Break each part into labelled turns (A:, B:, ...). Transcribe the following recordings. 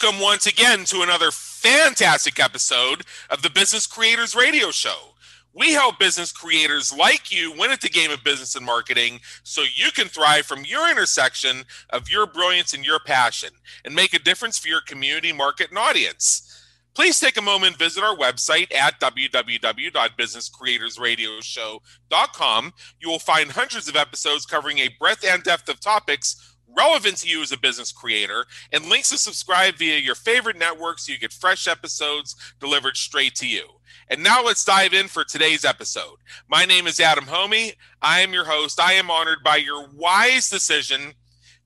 A: Welcome once again to another fantastic episode of the Business Creators Radio Show. We help business creators like you win at the game of business and marketing so you can thrive from your intersection of your brilliance and your passion and make a difference for your community, market, and audience. Please take a moment and visit our website at www.businesscreatorsradioshow.com. You will find hundreds of episodes covering a breadth and depth of topics relevant to you as a business creator, and links to subscribe via your favorite network so you get fresh episodes delivered straight to you. And now let's dive in for today's episode. My name is Adam Hommey. I am your host. I am honored by your wise decision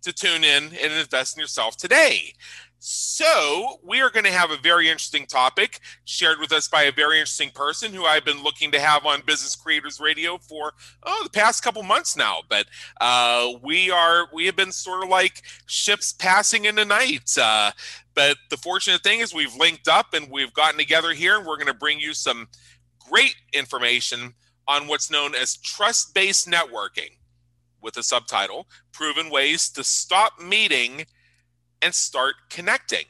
A: to tune in and invest in yourself today. So, we are going to have a very interesting topic shared with us by a very interesting person who I've been looking to have on Business Creators Radio for oh the past couple months now. But uh, we are we have been sort of like ships passing in the night. Uh, but the fortunate thing is we've linked up and we've gotten together here, and we're going to bring you some great information on what's known as trust-based networking, with a subtitle: "Proven Ways to Stop Meeting." And start connecting.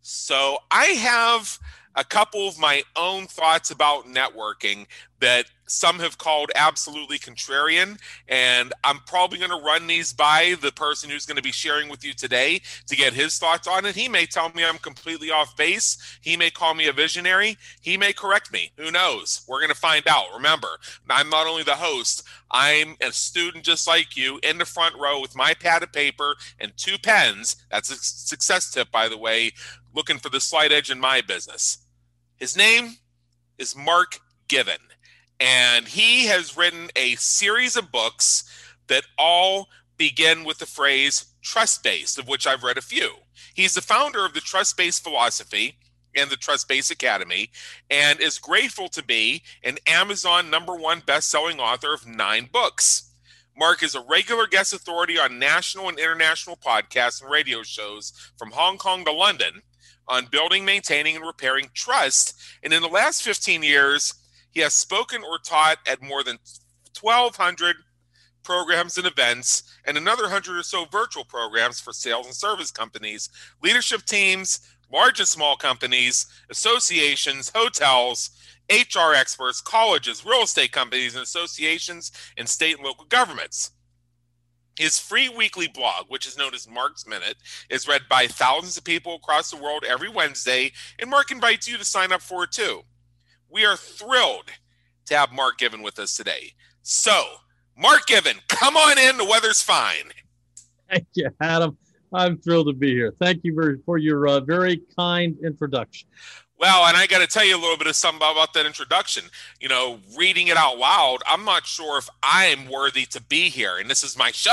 A: So I have a couple of my own thoughts about networking that some have called absolutely contrarian. And I'm probably going to run these by the person who's going to be sharing with you today to get his thoughts on it. He may tell me I'm completely off base. He may call me a visionary. He may correct me. Who knows? We're going to find out. Remember, I'm not only the host, I'm a student just like you in the front row with my pad of paper and two pens. That's a success tip, by the way, looking for the slight edge in my business. His name is Mark Given, and he has written a series of books that all begin with the phrase trust based, of which I've read a few. He's the founder of the trust based philosophy and the Trust Base Academy, and is grateful to be an Amazon number one best selling author of nine books. Mark is a regular guest authority on national and international podcasts and radio shows from Hong Kong to London on building, maintaining, and repairing trust. And in the last 15 years, he has spoken or taught at more than 1,200 programs and events, and another 100 or so virtual programs for sales and service companies, leadership teams, large and small companies, associations, hotels, HR experts, colleges, real estate companies, and associations, and state and local governments. His free weekly blog, which is known as Mark's Minute, is read by thousands of people across the world every Wednesday, and Mark invites you to sign up for it too. We are thrilled to have Mark Given with us today. So, Mark Given, come on in. The weather's fine.
B: Thank you, Adam. I'm thrilled to be here. Thank you for, for your uh, very kind introduction.
A: Well, and I got to tell you a little bit of something about that introduction. You know, reading it out loud, I'm not sure if I'm worthy to be here, and this is my show.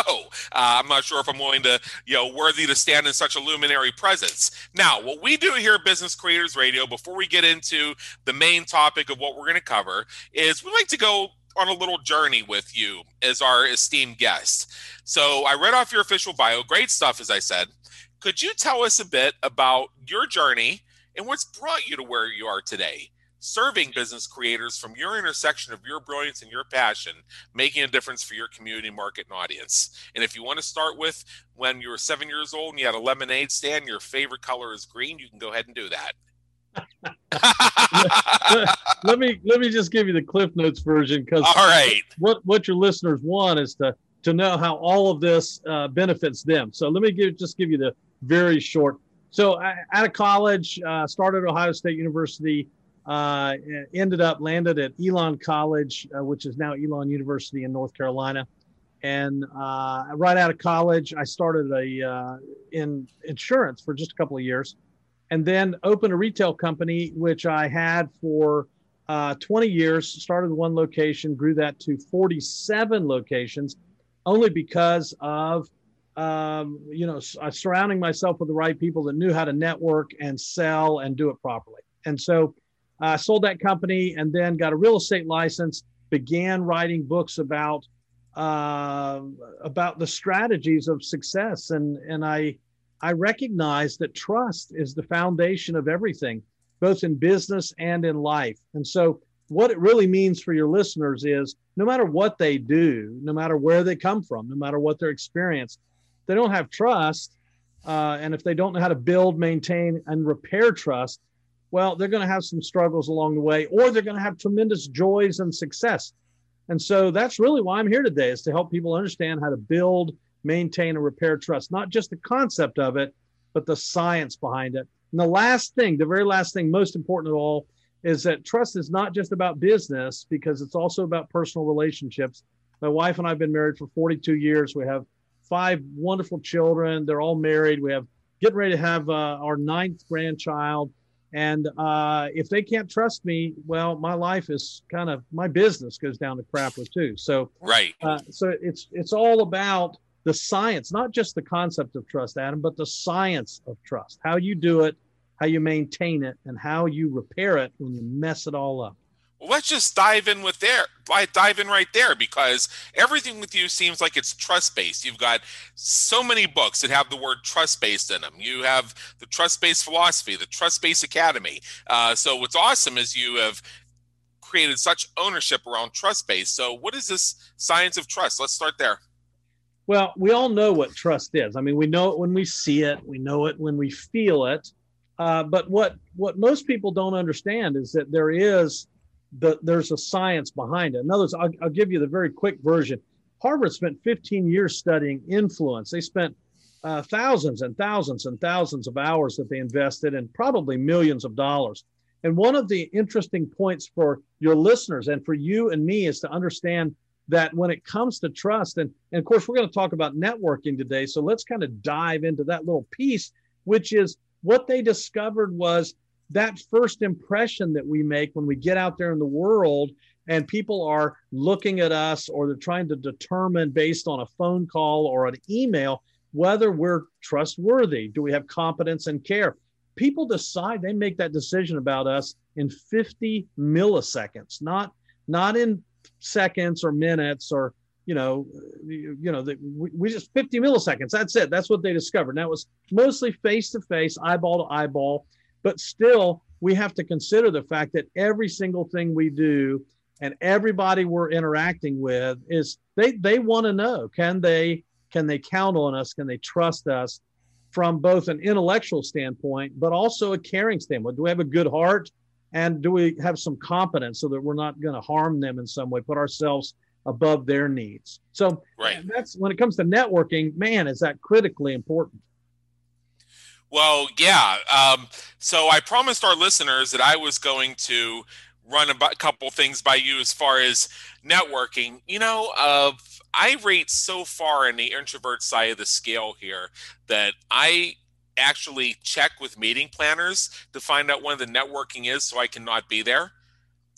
A: Uh, I'm not sure if I'm willing to, you know, worthy to stand in such a luminary presence. Now, what we do here at Business Creators Radio, before we get into the main topic of what we're going to cover, is we like to go on a little journey with you as our esteemed guest. So I read off your official bio. Great stuff, as I said. Could you tell us a bit about your journey? And what's brought you to where you are today serving business creators from your intersection of your brilliance and your passion, making a difference for your community, market, and audience. And if you want to start with when you were seven years old and you had a lemonade stand, your favorite color is green, you can go ahead and do that.
B: let me let me just give you the cliff notes version because
A: all right
B: what what your listeners want is to to know how all of this uh, benefits them so let me give just give you the very short so I, out of college, uh, started Ohio State University, uh, ended up landed at Elon College, uh, which is now Elon University in North Carolina. And uh, right out of college, I started a uh, in insurance for just a couple of years, and then opened a retail company, which I had for uh, 20 years. Started one location, grew that to 47 locations, only because of um, you know, uh, surrounding myself with the right people that knew how to network and sell and do it properly. And so I uh, sold that company and then got a real estate license, began writing books about uh, about the strategies of success. And, and I, I recognize that trust is the foundation of everything, both in business and in life. And so what it really means for your listeners is no matter what they do, no matter where they come from, no matter what their experience, they don't have trust, uh, and if they don't know how to build, maintain, and repair trust, well, they're going to have some struggles along the way, or they're going to have tremendous joys and success. And so that's really why I'm here today is to help people understand how to build, maintain, and repair trust, not just the concept of it, but the science behind it. And the last thing, the very last thing, most important of all, is that trust is not just about business because it's also about personal relationships. My wife and I have been married for 42 years. We have five wonderful children. They're all married. We have getting ready to have uh, our ninth grandchild. And uh, if they can't trust me, well, my life is kind of my business goes down the crapper too. So
A: right.
B: Uh, so it's it's all about the science, not just the concept of trust, Adam, but the science of trust. How you do it, how you maintain it, and how you repair it when you mess it all up.
A: Let's just dive in with there, dive in right there, because everything with you seems like it's trust based. You've got so many books that have the word trust based in them. You have the trust based philosophy, the trust based academy. Uh, so what's awesome is you have created such ownership around trust based. So what is this science of trust? Let's start there.
B: Well, we all know what trust is. I mean, we know it when we see it, we know it when we feel it. Uh, but what what most people don't understand is that there is the, there's a science behind it. In other words, I'll, I'll give you the very quick version. Harvard spent 15 years studying influence. They spent uh, thousands and thousands and thousands of hours that they invested and probably millions of dollars. And one of the interesting points for your listeners and for you and me is to understand that when it comes to trust, and, and of course, we're going to talk about networking today. So let's kind of dive into that little piece, which is what they discovered was that first impression that we make when we get out there in the world and people are looking at us or they're trying to determine based on a phone call or an email whether we're trustworthy do we have competence and care? People decide they make that decision about us in 50 milliseconds not not in seconds or minutes or you know you, you know we, we just 50 milliseconds that's it that's what they discovered. That was mostly face to face eyeball to eyeball but still, we have to consider the fact that every single thing we do and everybody we're interacting with is they they want to know can they can they count on us? Can they trust us from both an intellectual standpoint but also a caring standpoint? Do we have a good heart? And do we have some competence so that we're not going to harm them in some way put ourselves above their needs? So
A: right.
B: that's when it comes to networking man is that critically important
A: well, yeah. Um, so I promised our listeners that I was going to run a couple things by you as far as networking. You know, uh, I rate so far in the introvert side of the scale here that I actually check with meeting planners to find out when the networking is so I cannot be there.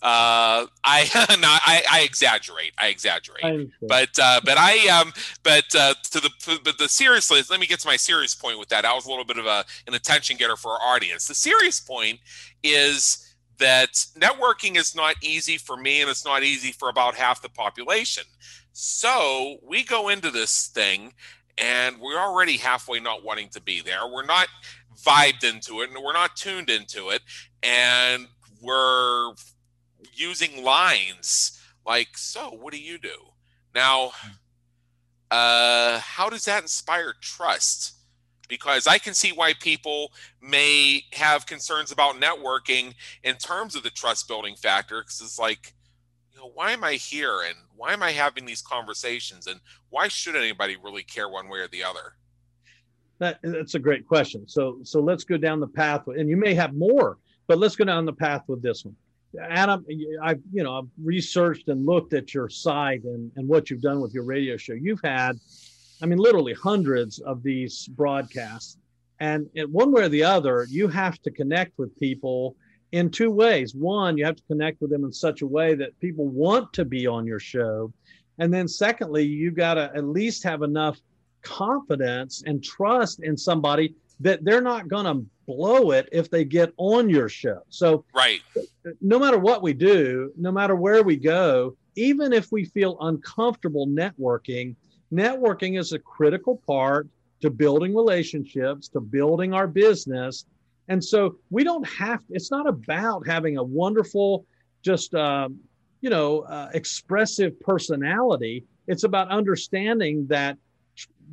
A: Uh, I no, I, I exaggerate. I exaggerate. I but uh, but I um but uh, to the but the seriously, let me get to my serious point with that. I was a little bit of a an attention getter for our audience. The serious point is that networking is not easy for me, and it's not easy for about half the population. So we go into this thing, and we're already halfway not wanting to be there. We're not vibed into it, and we're not tuned into it, and we're using lines like, "So, what do you do?" Now, uh, how does that inspire trust? Because I can see why people may have concerns about networking in terms of the trust building factor. Because it's like, you know, why am I here, and why am I having these conversations, and why should anybody really care one way or the other?
B: That, that's a great question. So so let's go down the path, and you may have more, but let's go down the path with this one. Adam, I've you know I've researched and looked at your site and and what you've done with your radio show. You've had, I mean, literally hundreds of these broadcasts, and in one way or the other, you have to connect with people in two ways. One, you have to connect with them in such a way that people want to be on your show, and then secondly, you've got to at least have enough confidence and trust in somebody that they're not going to blow it if they get on your show. So,
A: right.
B: No matter what we do, no matter where we go, even if we feel uncomfortable networking, networking is a critical part to building relationships, to building our business. And so we don't have, it's not about having a wonderful, just, um, you know, uh, expressive personality. It's about understanding that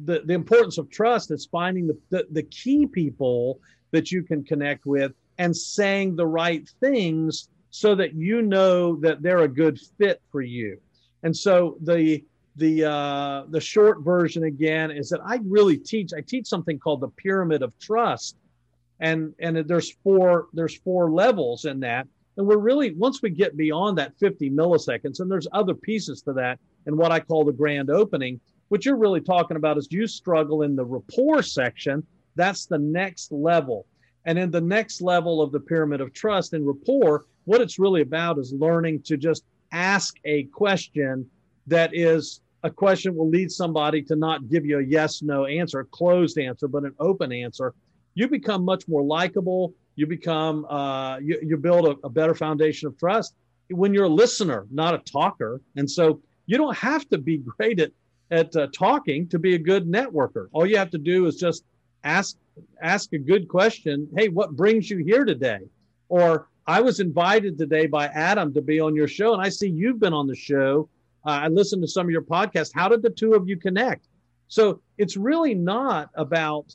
B: the, the importance of trust is finding the, the, the key people that you can connect with and saying the right things so that you know that they're a good fit for you. And so the the uh, the short version again is that I really teach. I teach something called the pyramid of trust, and and there's four there's four levels in that. And we're really once we get beyond that 50 milliseconds, and there's other pieces to that, and what I call the grand opening. What you're really talking about is you struggle in the rapport section. That's the next level. And in the next level of the pyramid of trust and rapport, what it's really about is learning to just ask a question that is a question will lead somebody to not give you a yes no answer a closed answer but an open answer. You become much more likable. You become uh, you, you build a, a better foundation of trust when you're a listener not a talker. And so you don't have to be great at at uh, talking to be a good networker. All you have to do is just ask ask a good question hey what brings you here today or I was invited today by Adam to be on your show, and I see you've been on the show. Uh, I listened to some of your podcasts. How did the two of you connect? So it's really not about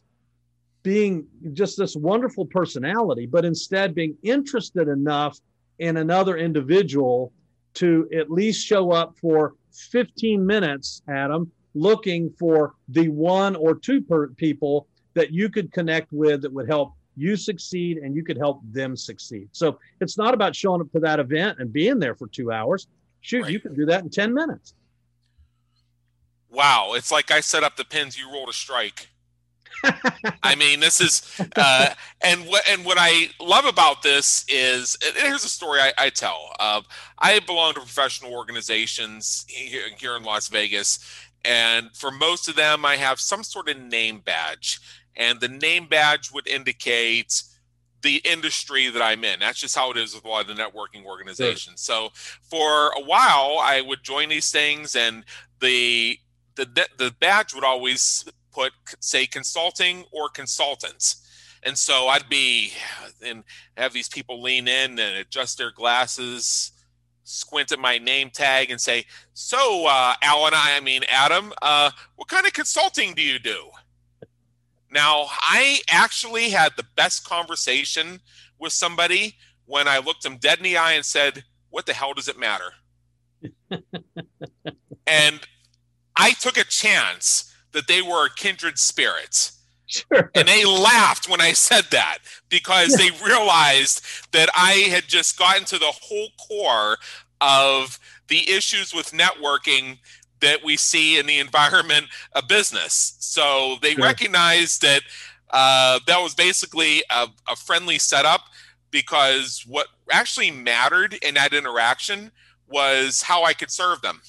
B: being just this wonderful personality, but instead being interested enough in another individual to at least show up for 15 minutes, Adam, looking for the one or two per- people that you could connect with that would help you succeed and you could help them succeed. So it's not about showing up to that event and being there for two hours. Shoot, right. you can do that in 10 minutes.
A: Wow. It's like I set up the pins, you rolled a strike. I mean, this is, uh, and what and what I love about this is, here's a story I, I tell. Uh, I belong to professional organizations here, here in Las Vegas, and for most of them, I have some sort of name badge and the name badge would indicate the industry that I'm in. That's just how it is with a lot of the networking organizations. Sure. So for a while, I would join these things, and the the the badge would always put say consulting or consultants. And so I'd be and have these people lean in and adjust their glasses, squint at my name tag, and say, "So, uh, Alan, I I mean Adam, uh, what kind of consulting do you do?" Now, I actually had the best conversation with somebody when I looked them dead in the eye and said, What the hell does it matter? and I took a chance that they were kindred spirits. Sure. And they laughed when I said that because they realized that I had just gotten to the whole core of the issues with networking that we see in the environment of business. So they sure. recognized that uh, that was basically a, a, friendly setup because what actually mattered in that interaction was how I could serve them.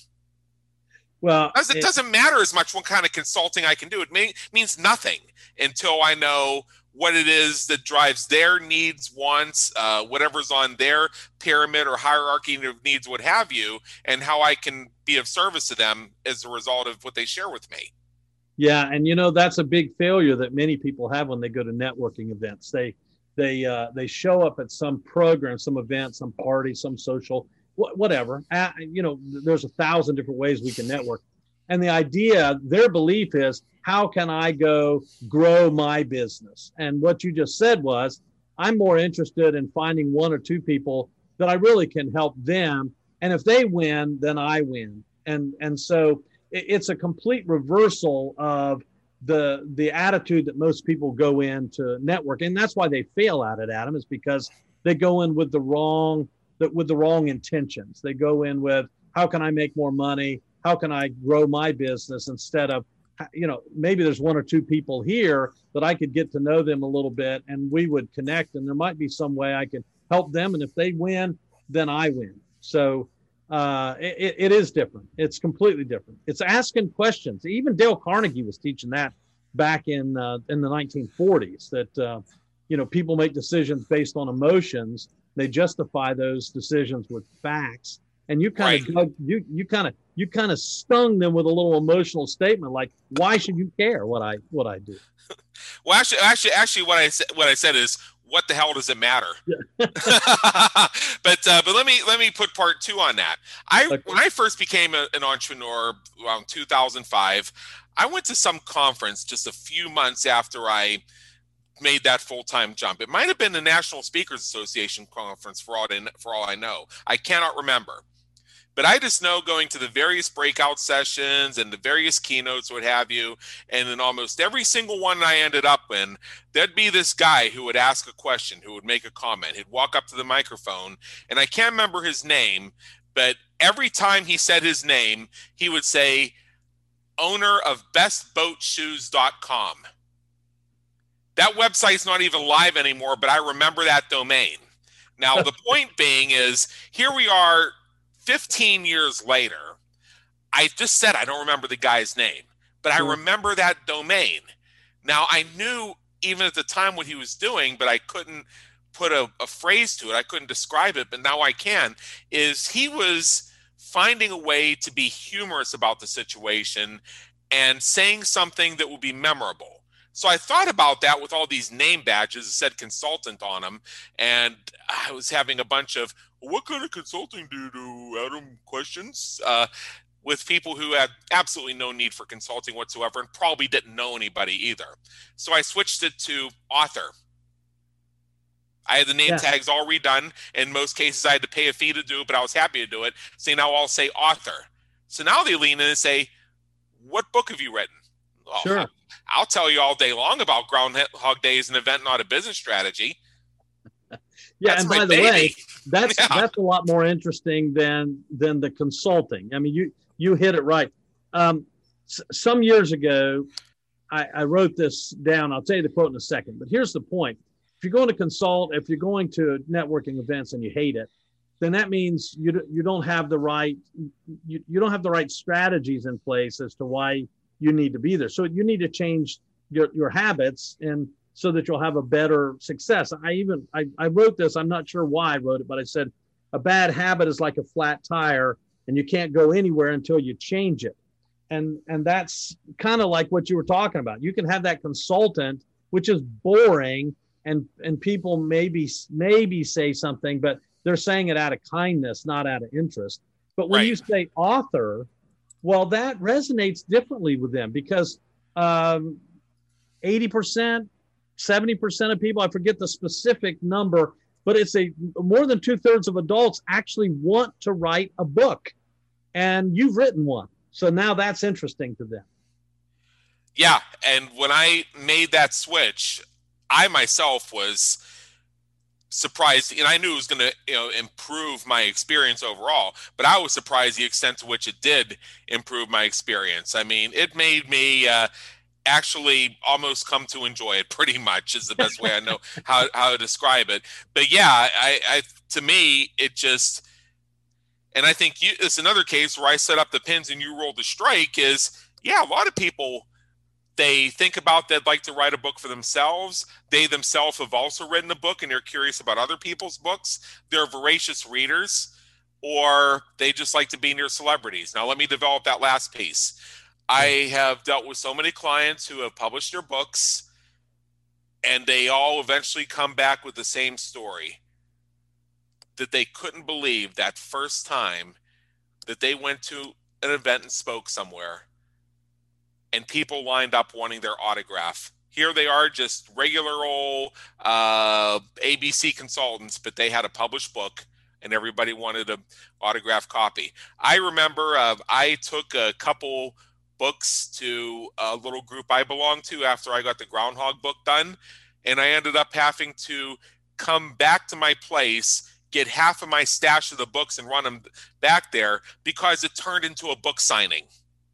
A: Well, it, it doesn't matter as much what kind of consulting I can do. It may, means nothing until I know what it is that drives their needs, wants, uh, whatever's on their pyramid or hierarchy of needs, what have you, and how I can be of service to them as a result of what they share with me.
B: Yeah, and you know that's a big failure that many people have when they go to networking events. They they uh, they show up at some program, some event, some party, some social, wh- whatever. Uh, you know, there's a thousand different ways we can network, and the idea, their belief is how can I go grow my business? And what you just said was, I'm more interested in finding one or two people that I really can help them. And if they win, then I win. And and so it's a complete reversal of the the attitude that most people go into network, and that's why they fail at it. Adam is because they go in with the wrong with the wrong intentions. They go in with how can I make more money? How can I grow my business instead of you know, maybe there's one or two people here that I could get to know them a little bit and we would connect and there might be some way I could help them. And if they win, then I win. So uh, it, it is different. It's completely different. It's asking questions. Even Dale Carnegie was teaching that back in uh, in the 1940s that uh, you know people make decisions based on emotions. They justify those decisions with facts and you kind right. of you you kind of you kind of stung them with a little emotional statement like why should you care what i what i do
A: well actually actually actually what i said what i said is what the hell does it matter? but uh, but let me let me put part two on that. I okay. when I first became a, an entrepreneur around 2005, I went to some conference just a few months after I made that full time jump. It might have been the National Speakers Association conference for all for all I know. I cannot remember. But I just know going to the various breakout sessions and the various keynotes, what have you, and in almost every single one I ended up in, there'd be this guy who would ask a question, who would make a comment. He'd walk up to the microphone, and I can't remember his name, but every time he said his name, he would say, owner of bestboatshoes.com. That website's not even live anymore, but I remember that domain. Now, the point being is here we are 15 years later, I just said I don't remember the guy's name, but I remember that domain. Now I knew even at the time what he was doing, but I couldn't put a, a phrase to it. I couldn't describe it, but now I can. Is he was finding a way to be humorous about the situation and saying something that would be memorable. So I thought about that with all these name badges that said consultant on them, and I was having a bunch of what kind of consulting do you do, Adam? Questions uh, with people who had absolutely no need for consulting whatsoever and probably didn't know anybody either. So I switched it to author. I had the name yeah. tags all redone. In most cases, I had to pay a fee to do it, but I was happy to do it. So now I'll say author. So now they lean in and say, What book have you written?
B: Oh, sure.
A: I'll tell you all day long about Groundhog Day is an event, not a business strategy.
B: Yeah, that's and by the baby. way, that's yeah. that's a lot more interesting than than the consulting. I mean, you you hit it right. Um, s- some years ago, I, I wrote this down. I'll tell you the quote in a second. But here's the point: if you're going to consult, if you're going to networking events and you hate it, then that means you you don't have the right you, you don't have the right strategies in place as to why you need to be there. So you need to change your, your habits and so that you'll have a better success. I even I, I wrote this, I'm not sure why I wrote it, but I said a bad habit is like a flat tire and you can't go anywhere until you change it. And and that's kind of like what you were talking about. You can have that consultant, which is boring, and and people maybe maybe say something, but they're saying it out of kindness, not out of interest. But when right. you say author, well, that resonates differently with them because um, 80%, 70% of people, I forget the specific number, but it's a more than two thirds of adults actually want to write a book. And you've written one. So now that's interesting to them.
A: Yeah. And when I made that switch, I myself was surprised and I knew it was going to you know improve my experience overall but I was surprised the extent to which it did improve my experience I mean it made me uh, actually almost come to enjoy it pretty much is the best way I know how, how to describe it. But yeah, I, I to me it just and I think you, it's another case where I set up the pins and you roll the strike is yeah, a lot of people they think about they'd like to write a book for themselves. They themselves have also written a book and they're curious about other people's books. They're voracious readers or they just like to be near celebrities. Now let me develop that last piece I have dealt with so many clients who have published their books and they all eventually come back with the same story that they couldn't believe that first time that they went to an event and spoke somewhere and people lined up wanting their autograph. Here they are, just regular old uh, ABC consultants, but they had a published book and everybody wanted an autograph copy. I remember uh, I took a couple books to a little group I belonged to after I got the Groundhog book done. And I ended up having to come back to my place, get half of my stash of the books and run them back there because it turned into a book signing.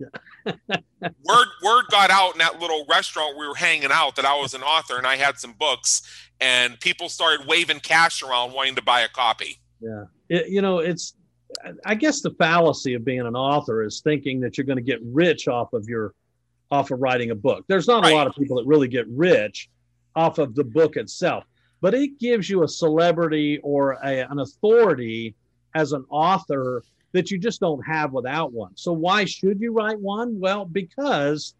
A: word word got out in that little restaurant we were hanging out that I was an author and I had some books and people started waving cash around wanting to buy a copy.
B: Yeah. It, you know, it's I guess the fallacy of being an author is thinking that you're going to get rich off of your off of writing a book. There's not right. a lot of people that really get rich off of the book itself, but it gives you a celebrity or a, an authority as an author that you just don't have without one. So why should you write one? Well, because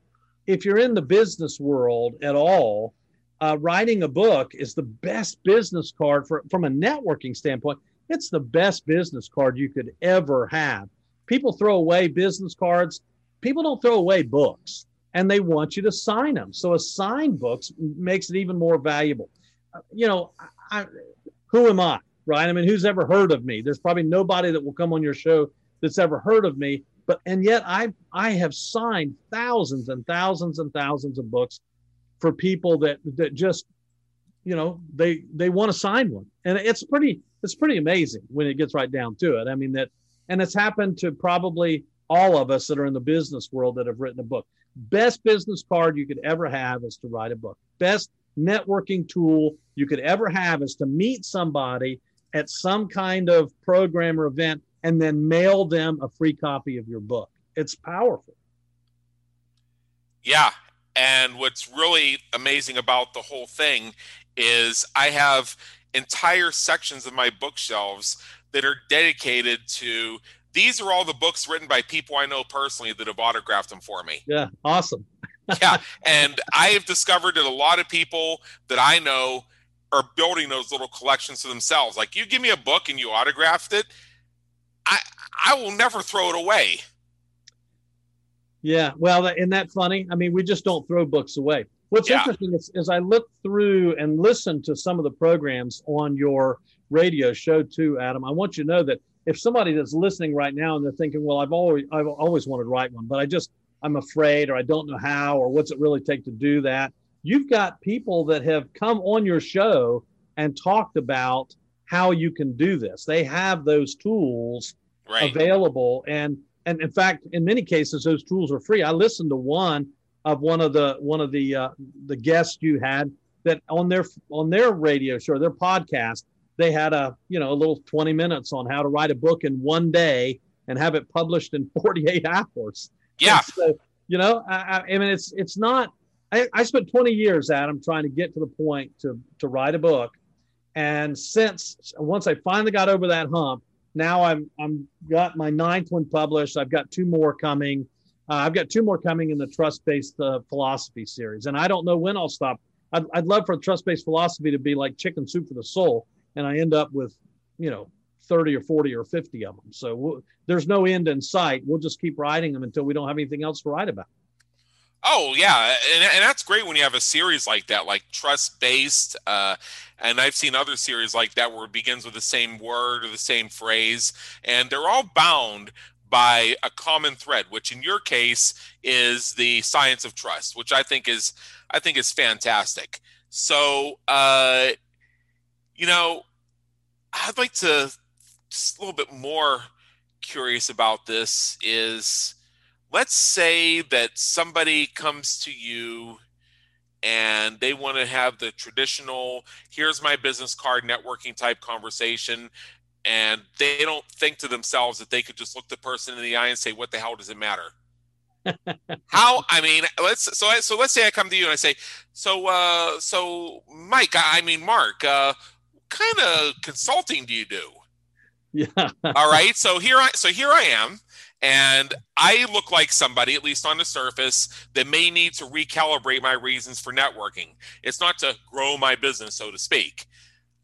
B: if you're in the business world at all, uh, writing a book is the best business card for, from a networking standpoint. It's the best business card you could ever have. People throw away business cards. People don't throw away books and they want you to sign them. So a signed book makes it even more valuable. Uh, you know, I, who am I, right? I mean, who's ever heard of me? There's probably nobody that will come on your show that's ever heard of me. But and yet I I have signed thousands and thousands and thousands of books for people that that just you know they they want to sign one. And it's pretty it's pretty amazing when it gets right down to it. I mean that and it's happened to probably all of us that are in the business world that have written a book. Best business card you could ever have is to write a book. Best networking tool you could ever have is to meet somebody at some kind of program or event and then mail them a free copy of your book. It's powerful.
A: Yeah and what's really amazing about the whole thing is I have entire sections of my bookshelves that are dedicated to these are all the books written by people I know personally that have autographed them for me.
B: Yeah, awesome.
A: yeah, and I have discovered that a lot of people that I know are building those little collections for themselves. Like you give me a book and you autographed it, I I will never throw it away.
B: Yeah, well, isn't that funny? I mean, we just don't throw books away. What's yeah. interesting is, is I look through and listen to some of the programs on your radio show too, Adam. I want you to know that if somebody that's listening right now and they're thinking, well, I've always I've always wanted to write one, but I just I'm afraid or I don't know how or what's it really take to do that. You've got people that have come on your show and talked about how you can do this. They have those tools right. available and and in fact, in many cases, those tools are free. I listened to one of one of the one of the uh, the guests you had that on their on their radio show, their podcast, they had a you know a little 20 minutes on how to write a book in one day and have it published in 48 hours.
A: Yeah. So,
B: you know, I, I, mean, it's it's not. I, I spent 20 years, Adam, trying to get to the point to to write a book, and since once I finally got over that hump, now I'm I'm got my ninth one published. I've got two more coming. Uh, I've got two more coming in the trust-based uh, philosophy series, and I don't know when I'll stop. I'd, I'd love for trust-based philosophy to be like chicken soup for the soul, and I end up with, you know, 30 or 40 or 50 of them. So there's no end in sight. We'll just keep writing them until we don't have anything else to write about.
A: Oh yeah, and, and that's great when you have a series like that, like trust based. Uh, and I've seen other series like that where it begins with the same word or the same phrase, and they're all bound by a common thread, which in your case is the science of trust, which I think is I think is fantastic. So, uh, you know, I'd like to just a little bit more curious about this is let's say that somebody comes to you and they want to have the traditional here's my business card networking type conversation and they don't think to themselves that they could just look the person in the eye and say what the hell does it matter? How i mean let's so so let's say i come to you and i say so uh so mike i mean mark uh kind of consulting do you do?
B: Yeah.
A: All right so here i so here i am and I look like somebody, at least on the surface, that may need to recalibrate my reasons for networking. It's not to grow my business, so to speak.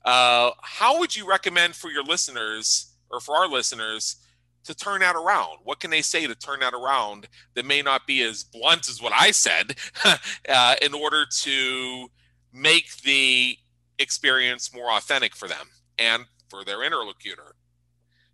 A: Uh, how would you recommend for your listeners or for our listeners to turn that around? What can they say to turn that around that may not be as blunt as what I said uh, in order to make the experience more authentic for them and for their interlocutor?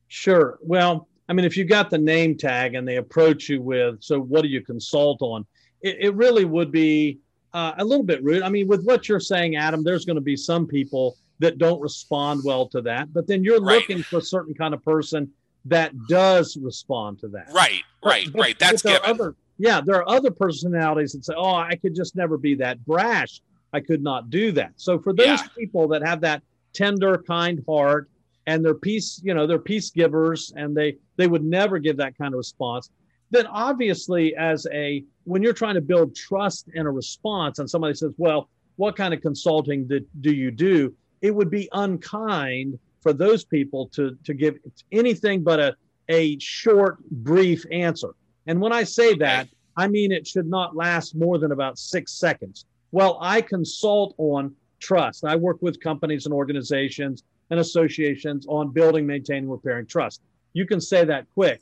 B: Sure. Well, I mean, if you got the name tag and they approach you with, so what do you consult on? It, it really would be uh, a little bit rude. I mean, with what you're saying, Adam, there's going to be some people that don't respond well to that, but then you're right. looking for a certain kind of person that does respond to that.
A: Right, right, but, right. That's given.
B: Other, yeah, there are other personalities that say, "Oh, I could just never be that brash. I could not do that." So for those yeah. people that have that tender, kind heart and they're peace, you know, they're peace givers and they they would never give that kind of response. Then obviously, as a when you're trying to build trust and a response, and somebody says, Well, what kind of consulting do, do you do? It would be unkind for those people to to give anything but a a short, brief answer. And when I say that, I mean it should not last more than about six seconds. Well, I consult on trust. I work with companies and organizations and associations on building, maintaining, repairing trust. You can say that quick.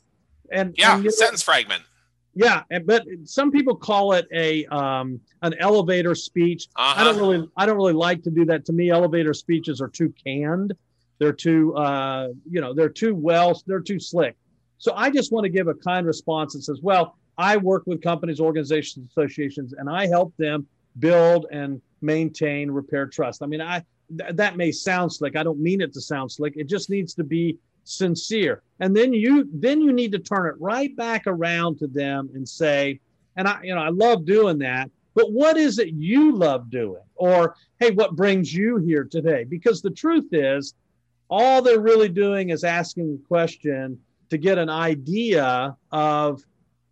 B: And
A: yeah,
B: and,
A: sentence know, fragment.
B: Yeah, but some people call it a um, an elevator speech. Uh-huh. I don't really I don't really like to do that. To me, elevator speeches are too canned. They're too uh, you know they're too well they're too slick. So I just want to give a kind response that says, well, I work with companies, organizations, associations, and I help them build and maintain, repair trust. I mean, I th- that may sound slick. I don't mean it to sound slick. It just needs to be sincere. And then you then you need to turn it right back around to them and say, and I you know, I love doing that, but what is it you love doing? Or hey, what brings you here today? Because the truth is, all they're really doing is asking a question to get an idea of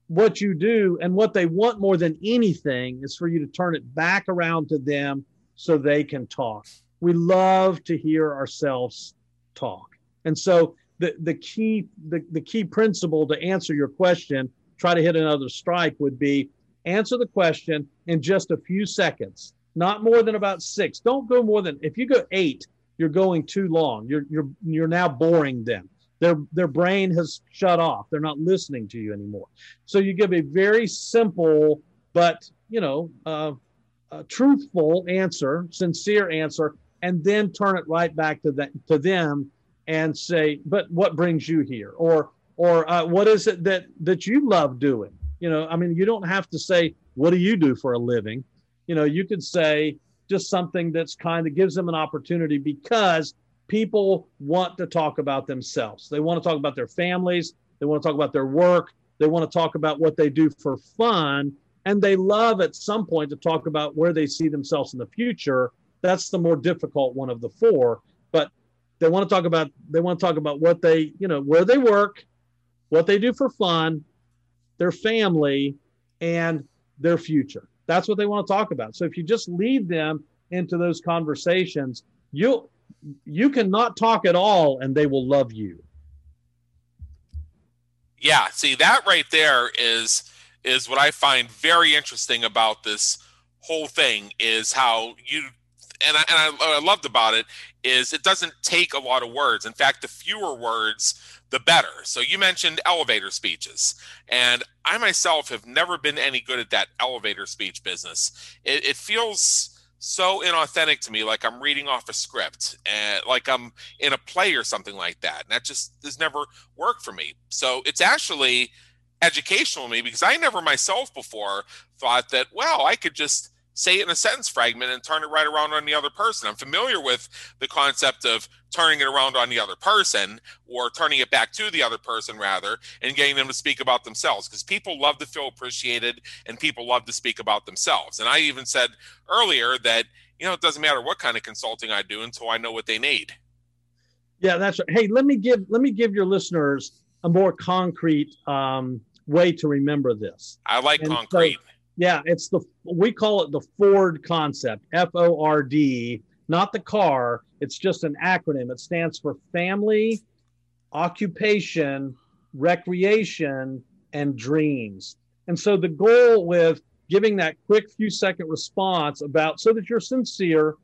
B: what you do and what they want more than anything is for you to turn it back around to them so they can talk. We love to hear ourselves talk. And so the, the key the, the key principle to answer your question, try to hit another strike would be answer the question in just a few seconds, not more than about six. Don't go more than if you go eight, you're going too long. You're you're you're now boring them their their brain has shut off they're not listening to you anymore so you give a very simple but you know uh, truthful answer sincere answer and then turn it right back to that to them and say but what brings you here or or uh, what is it that that you love doing you know i mean you don't have to say what do you do for a living you know you could say just something that's kind of gives them an opportunity because people want to talk about themselves. They want to talk about their families. They want to talk about their work. They want to talk about what they do for fun. And they love at some point to talk about where they see themselves in the future. That's the more difficult one of the four. But they want to talk about they want to talk about what they, you know, where they work, what they do for fun, their family, and their future. That's what they want to talk about. So if you just lead them into those conversations, you'll you cannot talk at all and they will love you.
A: Yeah, see that right there is is what I find very interesting about this whole thing is how you and I, and I, I loved about it is it doesn't take a lot of words. In fact, the fewer words, the better. So you mentioned elevator speeches, and I myself have never been any good at that elevator speech business. It, it feels so inauthentic to me like i'm reading off a script and like i'm in a play or something like that and that just has never worked for me so it's actually educational to me because i never myself before thought that well i could just say it in a sentence fragment and turn it right around on the other person. I'm familiar with the concept of turning it around on the other person or turning it back to the other person rather and getting them to speak about themselves because people love to feel appreciated and people love to speak about themselves. And I even said earlier that you know it doesn't matter what kind of consulting I do until I know what they need.
B: Yeah, that's right. Hey, let me give let me give your listeners a more concrete um, way to remember this.
A: I like and concrete. So,
B: yeah, it's the we call it the Ford concept, F O R D, not the car. It's just an acronym. It stands for family, occupation, recreation, and dreams. And so the goal with giving that quick few second response about so that you're sincere,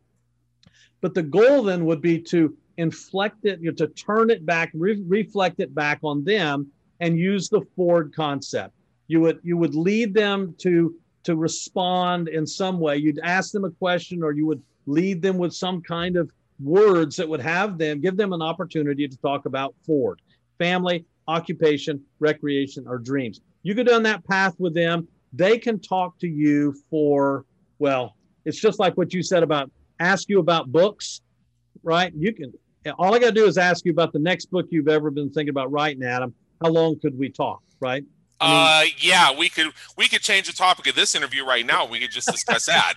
B: but the goal then would be to inflect it, you know, to turn it back, re- reflect it back on them, and use the Ford concept. You would you would lead them to to respond in some way. You'd ask them a question or you would lead them with some kind of words that would have them give them an opportunity to talk about Ford, family, occupation, recreation, or dreams. You go down that path with them. They can talk to you for, well, it's just like what you said about ask you about books, right? You can, all I got to do is ask you about the next book you've ever been thinking about writing, Adam. How long could we talk, right?
A: Uh, yeah, we could we could change the topic of this interview right now. We could just discuss that.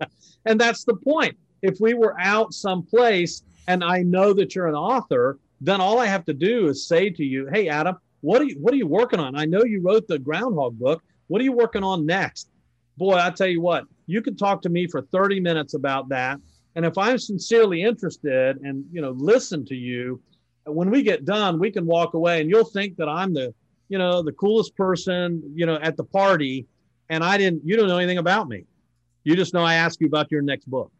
B: and that's the point. If we were out someplace and I know that you're an author, then all I have to do is say to you, "Hey, Adam, what are you what are you working on? I know you wrote the Groundhog book. What are you working on next?" Boy, I tell you what, you could talk to me for 30 minutes about that, and if I'm sincerely interested and you know listen to you, when we get done, we can walk away, and you'll think that I'm the you know, the coolest person, you know, at the party, and I didn't, you don't know anything about me. You just know I ask you about your next book.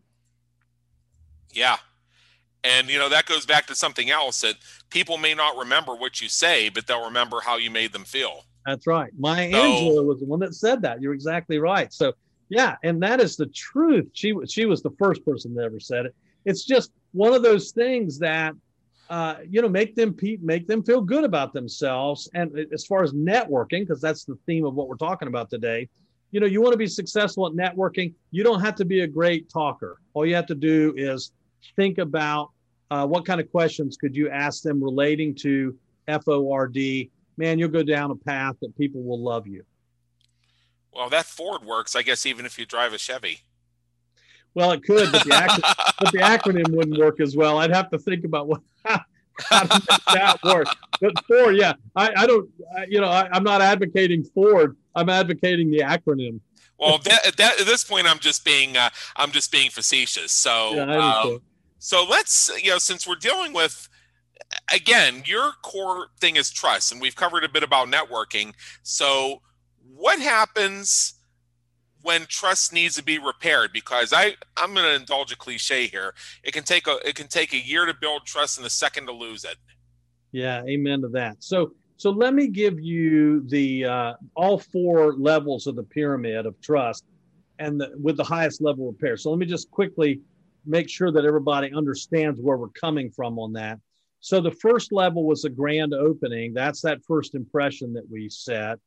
A: Yeah. And you know that goes back to something else that people may not remember what you say, but they'll remember how you made them feel.
B: That's right. Maya so, Angelou was the one that said that. You're exactly right. So yeah, and that is the truth. She she was the first person that ever said it. It's just one of those things that uh, you know make them make them feel good about themselves. And as far as networking, because that's the theme of what we're talking about today, you know, you want to be successful at networking. You don't have to be a great talker. All you have to do is think about uh, what kind of questions could you ask them relating to FORD? Man, you'll go down a path that people will love you.
A: Well, that Ford works, I guess, even if you drive a Chevy.
B: Well, it could, but the, acronym, but the acronym wouldn't work as well. I'd have to think about what how to make that work. But Ford, yeah, I, I don't, I, you know, I, am not advocating Ford. I'm advocating the acronym.
A: Well, that, that, at this point, I'm just being, uh, I'm just being facetious. So, yeah, um, so let's, you know, since we're dealing with, again, your core thing is trust, and we've covered a bit about networking. So, what happens when trust needs to be repaired? Because I, I'm going to indulge a cliche here. It can take a, it can take a year to build trust and a second to lose it.
B: Yeah, amen to that. So, so let me give you the uh, all four levels of the pyramid of trust, and the, with the highest level of repair. So let me just quickly make sure that everybody understands where we're coming from on that. So the first level was a grand opening. That's that first impression that we set.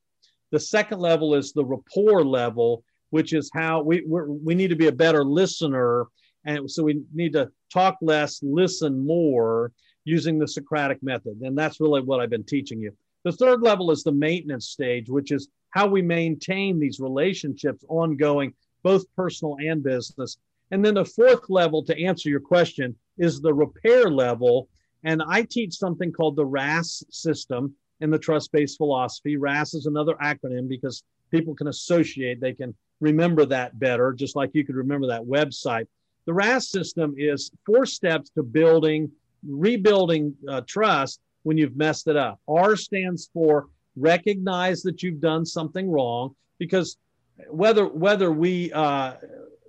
B: The second level is the rapport level, which is how we we need to be a better listener, and so we need to talk less, listen more, using the Socratic method. And that's really what I've been teaching you. The third level is the maintenance stage, which is how we maintain these relationships ongoing, both personal and business. And then the fourth level, to answer your question, is the repair level. And I teach something called the RAS system in the trust based philosophy. RAS is another acronym because people can associate, they can remember that better, just like you could remember that website. The RAS system is four steps to building, rebuilding uh, trust when you've messed it up. R stands for recognize that you've done something wrong because whether whether we uh,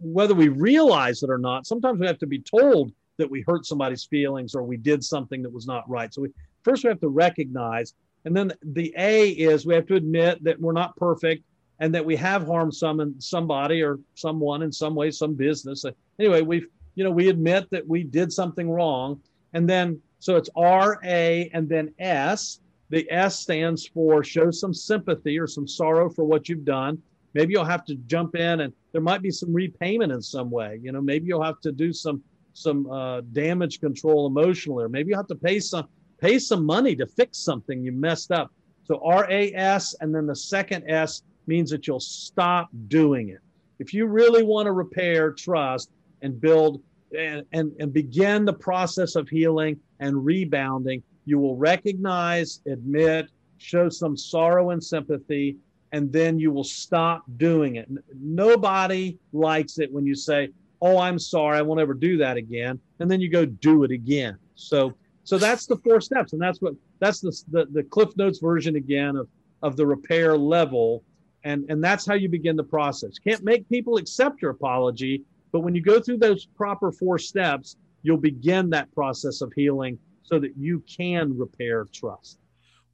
B: whether we realize it or not, sometimes we have to be told that we hurt somebody's feelings or we did something that was not right. So we, first we have to recognize, and then the A is we have to admit that we're not perfect and that we have harmed some and somebody or someone in some way, some business. Anyway, we've you know we admit that we did something wrong, and then so it's R A and then S. The S stands for show some sympathy or some sorrow for what you've done. Maybe you'll have to jump in and there might be some repayment in some way. You know, maybe you'll have to do some some uh, damage control emotionally, or maybe you have to pay some pay some money to fix something you messed up. So RAS and then the second S means that you'll stop doing it. If you really want to repair trust and build and, and, and begin the process of healing and rebounding, you will recognize, admit, show some sorrow and sympathy, and then you will stop doing it. Nobody likes it when you say, "Oh, I'm sorry, I won't ever do that again," and then you go do it again. So, so that's the four steps, and that's what that's the the, the Cliff Notes version again of of the repair level, and and that's how you begin the process. Can't make people accept your apology, but when you go through those proper four steps, you'll begin that process of healing so that you can repair trust.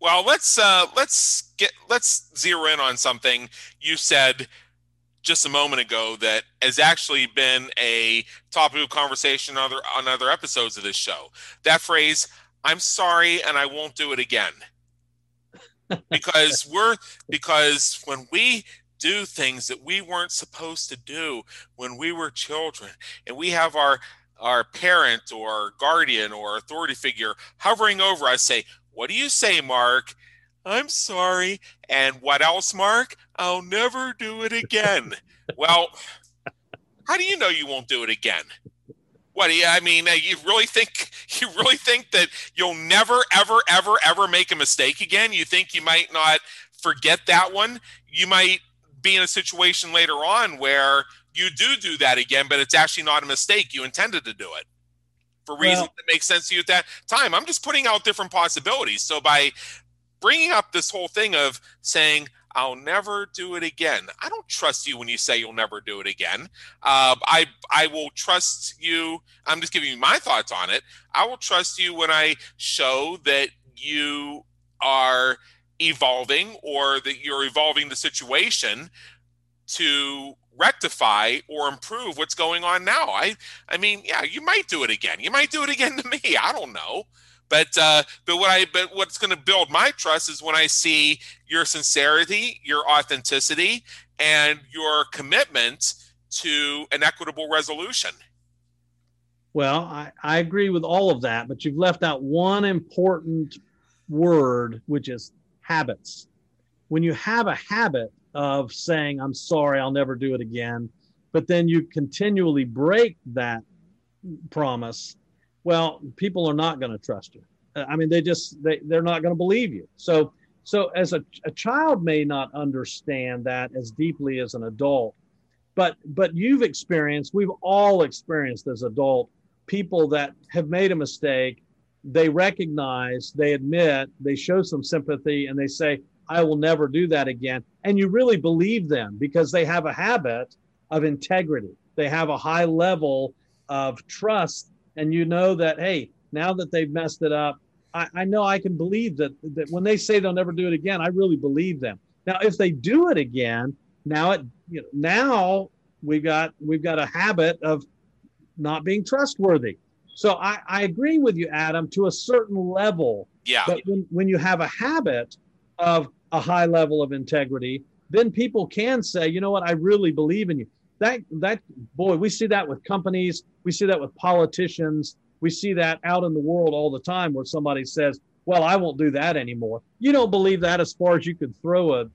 A: Well, let's uh, let's get let's zero in on something you said just a moment ago that has actually been a topic of conversation on other on other episodes of this show. That phrase, "I'm sorry and I won't do it again," because we're because when we do things that we weren't supposed to do when we were children, and we have our our parent or guardian or authority figure hovering over us, say, what do you say, Mark? I'm sorry. And what else, Mark? I'll never do it again. well, how do you know you won't do it again? What do you, I mean, uh, you really think you really think that you'll never, ever, ever, ever make a mistake again? You think you might not forget that one? You might be in a situation later on where you do do that again, but it's actually not a mistake. You intended to do it for reasons well, that make sense to you at that time. I'm just putting out different possibilities. So by bringing up this whole thing of saying I'll never do it again. I don't trust you when you say you'll never do it again. Uh, I I will trust you. I'm just giving you my thoughts on it. I will trust you when I show that you are evolving or that you're evolving the situation to rectify or improve what's going on now. I I mean, yeah, you might do it again. You might do it again to me. I don't know. But uh, but what I but what's going to build my trust is when I see your sincerity, your authenticity, and your commitment to an equitable resolution.
B: Well, I, I agree with all of that, but you've left out one important word, which is habits. When you have a habit of saying, I'm sorry, I'll never do it again, but then you continually break that promise, well, people are not going to trust you. Uh, I mean, they just they they're not going to believe you. So so as a, a child may not understand that as deeply as an adult, but but you've experienced, we've all experienced as adult people that have made a mistake. They recognize, they admit, they show some sympathy, and they say, "I will never do that again." And you really believe them because they have a habit of integrity. They have a high level of trust and you know that hey now that they've messed it up I, I know i can believe that that when they say they'll never do it again i really believe them. Now if they do it again now it you know now we've got we've got a habit of not being trustworthy. So I, I agree with you adam to a certain level.
A: Yeah.
B: But when, when you have a habit of a high level of integrity then people can say you know what? I really believe in you that that boy we see that with companies. We see that with politicians. We see that out in the world all the time where somebody says well i won't do that anymore. You don't believe that as far as you could throw a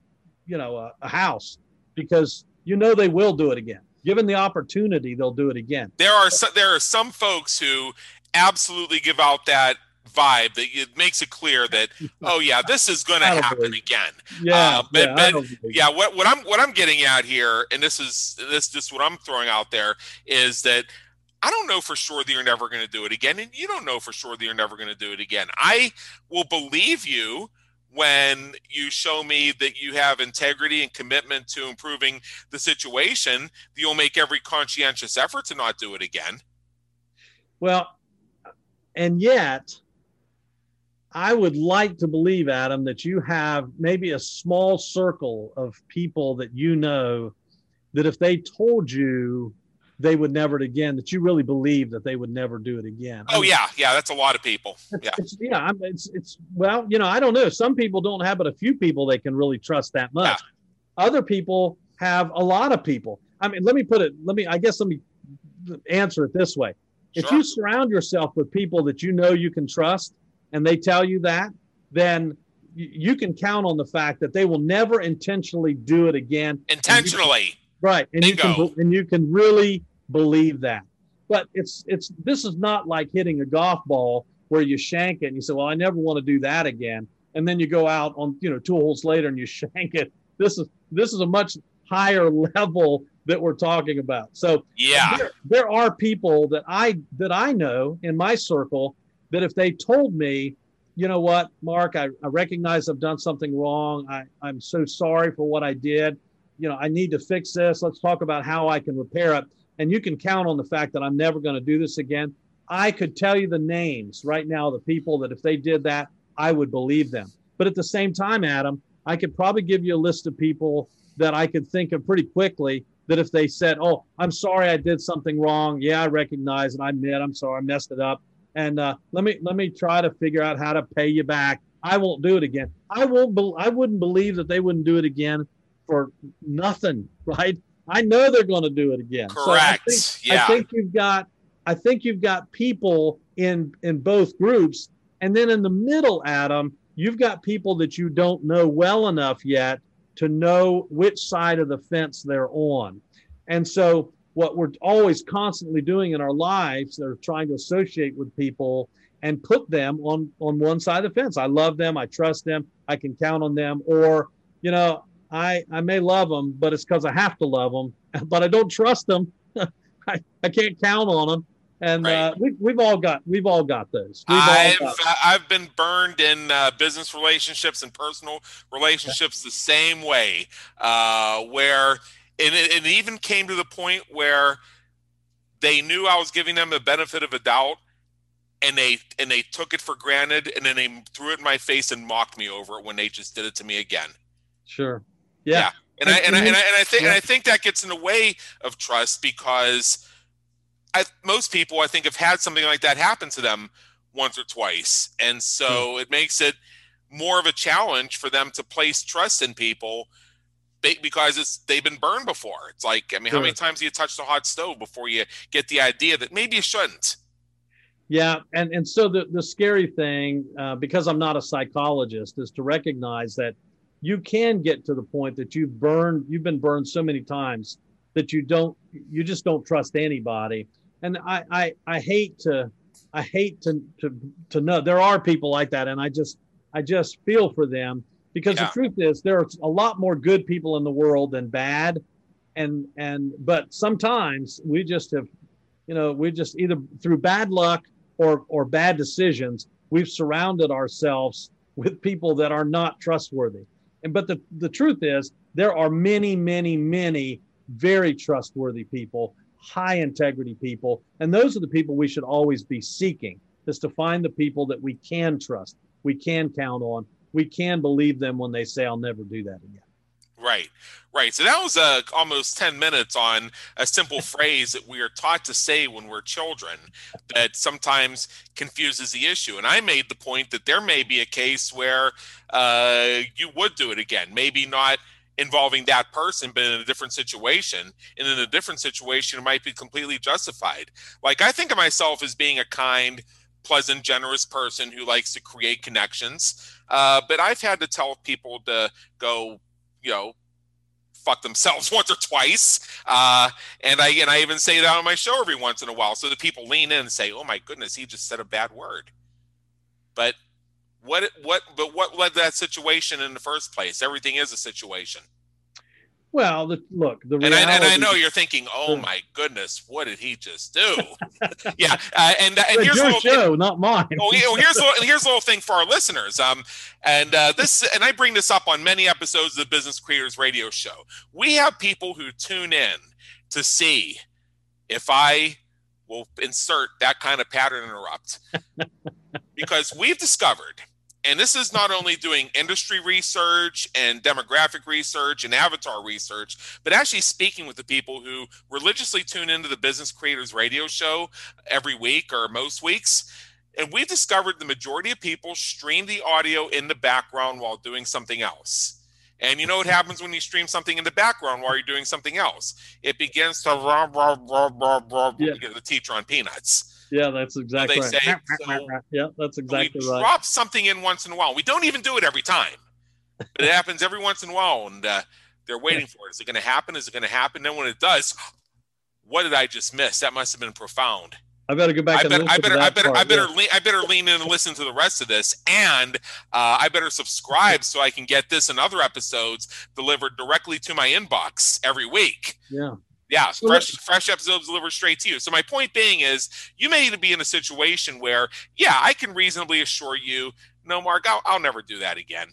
B: you know a, a house because you know they will do it again. Given the opportunity they'll do it again.
A: There are there are some folks who absolutely give out that vibe that it makes it clear that oh yeah this is going to happen again
B: yeah uh,
A: but, yeah, but yeah what, what i'm what i'm getting at here and this is this just what i'm throwing out there is that I don't know for sure that you're never going to do it again, and you don't know for sure that you're never going to do it again. I will believe you when you show me that you have integrity and commitment to improving the situation. That you'll make every conscientious effort to not do it again.
B: Well, and yet I would like to believe, Adam, that you have maybe a small circle of people that you know that if they told you they would never again, that you really believe that they would never do it again.
A: Oh I mean, yeah, yeah, that's a lot of people.
B: Yeah, it's, yeah, it's it's well, you know, I don't know. Some people don't have, but a few people they can really trust that much. Yeah. Other people have a lot of people. I mean, let me put it. Let me. I guess let me answer it this way. Sure. If you surround yourself with people that you know you can trust, and they tell you that, then you can count on the fact that they will never intentionally do it again.
A: Intentionally.
B: And you, right. And Bingo. you can and you can really believe that. But it's it's this is not like hitting a golf ball where you shank it and you say, Well, I never want to do that again. And then you go out on, you know, two holes later and you shank it. This is this is a much higher level that we're talking about. So
A: yeah,
B: there, there are people that I that I know in my circle that if they told me, you know what, Mark, I, I recognize I've done something wrong. I, I'm so sorry for what I did. You know, I need to fix this. Let's talk about how I can repair it. And you can count on the fact that I'm never going to do this again. I could tell you the names right now, the people that if they did that, I would believe them. But at the same time, Adam, I could probably give you a list of people that I could think of pretty quickly that if they said, "Oh, I'm sorry, I did something wrong. Yeah, I recognize and I admit I'm sorry, I messed it up and uh, let me let me try to figure out how to pay you back. I won't do it again. I won't. Be, I wouldn't believe that they wouldn't do it again for nothing, right? I know they're going to do it again.
A: Correct. So I think, yeah.
B: I think you've got. I think you've got people in in both groups, and then in the middle, Adam, you've got people that you don't know well enough yet to know which side of the fence they're on, and so what we're always constantly doing in our lives they're trying to associate with people and put them on on one side of the fence. I love them. I trust them. I can count on them. Or you know i i may love them but it's because i have to love them but i don't trust them. I, I can't count on them. And
A: Right.
B: uh, we, we've all got we've all got those. We've
A: I've
B: got-
A: I've been burned in uh, business relationships and personal relationships the same way, uh, where and it, it even came to the point where they knew I was giving them the benefit of a doubt, and they and they took it for granted, and then they threw it in my face and mocked me over it when they just did it to me again.
B: sure. Yeah.
A: And I and I, and I, and I think and I think that gets in the way of trust because I, most people I think have had something like that happen to them once or twice, and so hmm. it makes it more of a challenge for them to place trust in people because it's they've been burned before. It's like I mean, how many times do you touch the hot stove before you get the idea that maybe you shouldn't?
B: Yeah, and and so the the scary thing, uh, because I'm not a psychologist, is to recognize that you can get to the point that you've burned, you've been burned so many times that you don't, you just don't trust anybody. And I I I hate to, I hate to to to know there are people like that, and I just I just feel for them because
A: Yeah.
B: the truth is there are a lot more good people in the world than bad, and and but sometimes we just have you know we just either through bad luck or or bad decisions we've surrounded ourselves with people that are not trustworthy. And but the the truth is there are many many many very trustworthy people high integrity people. And those are the people we should always be seeking is to find the people that we can trust we can count on we can believe them when they say i'll never do that again
A: Right, right. So that was uh, almost 10 minutes on a simple phrase that we are taught to say when we're children that sometimes confuses the issue. And I made the point that there may be a case where uh, you would do it again, maybe not involving that person, but in a different situation. And in a different situation, it might be completely justified. Like I think of myself as being a kind, pleasant, generous person who likes to create connections. Uh, but I've had to tell people to go you know fuck themselves once or twice. Uh, and i and i even say that on my show every once in a while. So that people lean in and say oh my goodness he just said a bad word. But what what but what led that situation in the first place? Everything is a situation
B: well the, look the
A: and I, and I know you're thinking oh my goodness what did he just do yeah uh, and and
B: It's
A: here's a
B: your
A: little
B: show not mine
A: Oh, well, here's a little, here's a little thing for our listeners. Um, and uh, this, and I bring this up on many episodes of the Business Creators Radio Show. We have people who tune in to see if I will insert that kind of pattern interrupt, because we've discovered, and this is not only doing industry research and demographic research and avatar research, but actually speaking with the people who religiously tune into the Business Creators Radio Show every week or most weeks. And we've discovered the majority of people stream the audio in the background while doing something else. And you know what happens when you stream something in the background while you're doing something else? It begins to rah, rah, rah, rah, rah,
B: Yeah.
A: the teacher on peanuts.
B: Yeah, that's exactly
A: they
B: right.
A: say, so-
B: yeah, that's exactly
A: we
B: right.
A: drop something in once in a while. We don't even do it every time, but it happens every once in a while, and uh, they're waiting for it. Is it going to happen? Is it going to happen? Then when it does, what did I just miss? That must have been profound.
B: I better go back
A: I better,
B: listen
A: I better, I better, I better,
B: yeah.
A: lean, I better lean in and listen to the rest of this, and uh, I better subscribe so I can get this and other episodes delivered directly to my inbox every week.
B: Yeah.
A: Yeah, fresh fresh episodes delivered straight to you. So my point being is, you may even be in a situation where, yeah, I can reasonably assure you, no, Mark, I'll, I'll never do that again.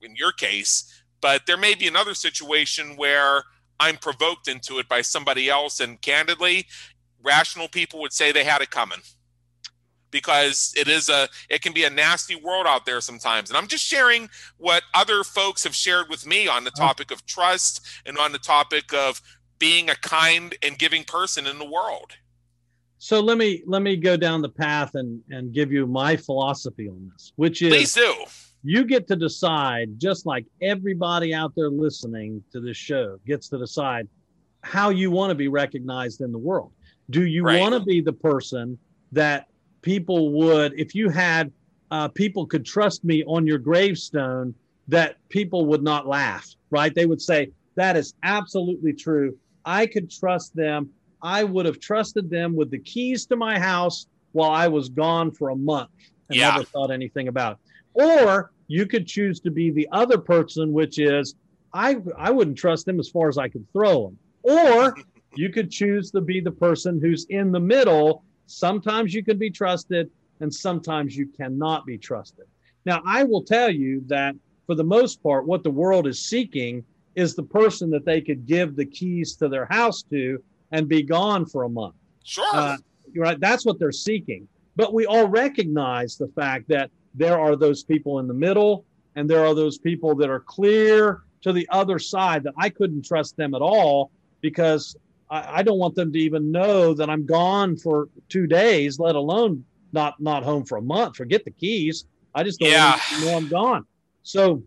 A: In your case, but there may be another situation where I'm provoked into it by somebody else, and candidly, rational people would say they had it coming because it is a it can be a nasty world out there sometimes and i'm just sharing what other folks have shared with me on the oh. topic of trust and on the topic of being a kind and giving person in the world
B: So let me let me go down the path and and give you my philosophy on this, which is
A: please do
B: you get to decide, just like everybody out there listening to this show gets to decide how you want to be recognized in the world. Do you
A: Right.
B: want to be the person that people would, if you had uh, people could trust me on your gravestone, that people would not laugh, right? They would say, that is absolutely true. I could trust them. I would have trusted them with the keys to my house while I was gone for a month and
A: Yeah.
B: never thought anything about it. Or you could choose to be the other person, which is I I wouldn't trust them as far as I could throw them. Or you could choose to be the person who's in the middle Sometimes you can be trusted, and sometimes you cannot be trusted. Now, I will tell you that for the most part, what the world is seeking is the person that they could give the keys to their house to and be gone for a month.
A: Sure.
B: Uh, right. That's what they're seeking. But we all recognize the fact that there are those people in the middle and there are those people that are clear to the other side that I couldn't trust them at all because I, I don't want them to even know that I'm gone for two days, let alone not not home for a month. Forget the keys. I just don't
A: Yeah.
B: know I'm gone. So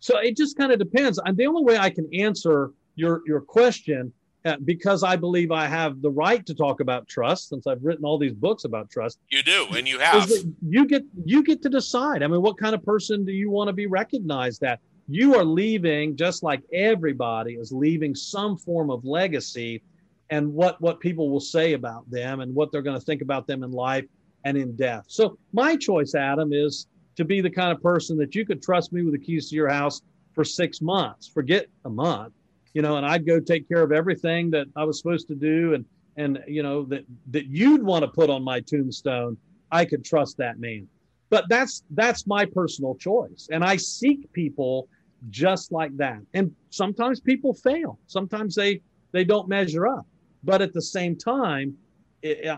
B: so it just kind of depends. And the only way I can answer your your question uh, because I believe I have the right to talk about trust since I've written all these books about trust
A: You do, and you have.
B: you get you get to decide. I mean, what kind of person do you want to be recognized at? You are leaving just like everybody is leaving some form of legacy and what what people will say about them and what they're going to think about them in life and in death. So my choice, Adam, is to be the kind of person that you could trust me with the keys to your house for six months. Forget a month, you know, and I'd go take care of everything that I was supposed to do and and you know that that you'd want to put on my tombstone. I could trust that man. But that's that's my personal choice. And I seek people just like that. And sometimes people fail. Sometimes they they don't measure up. But at the same time,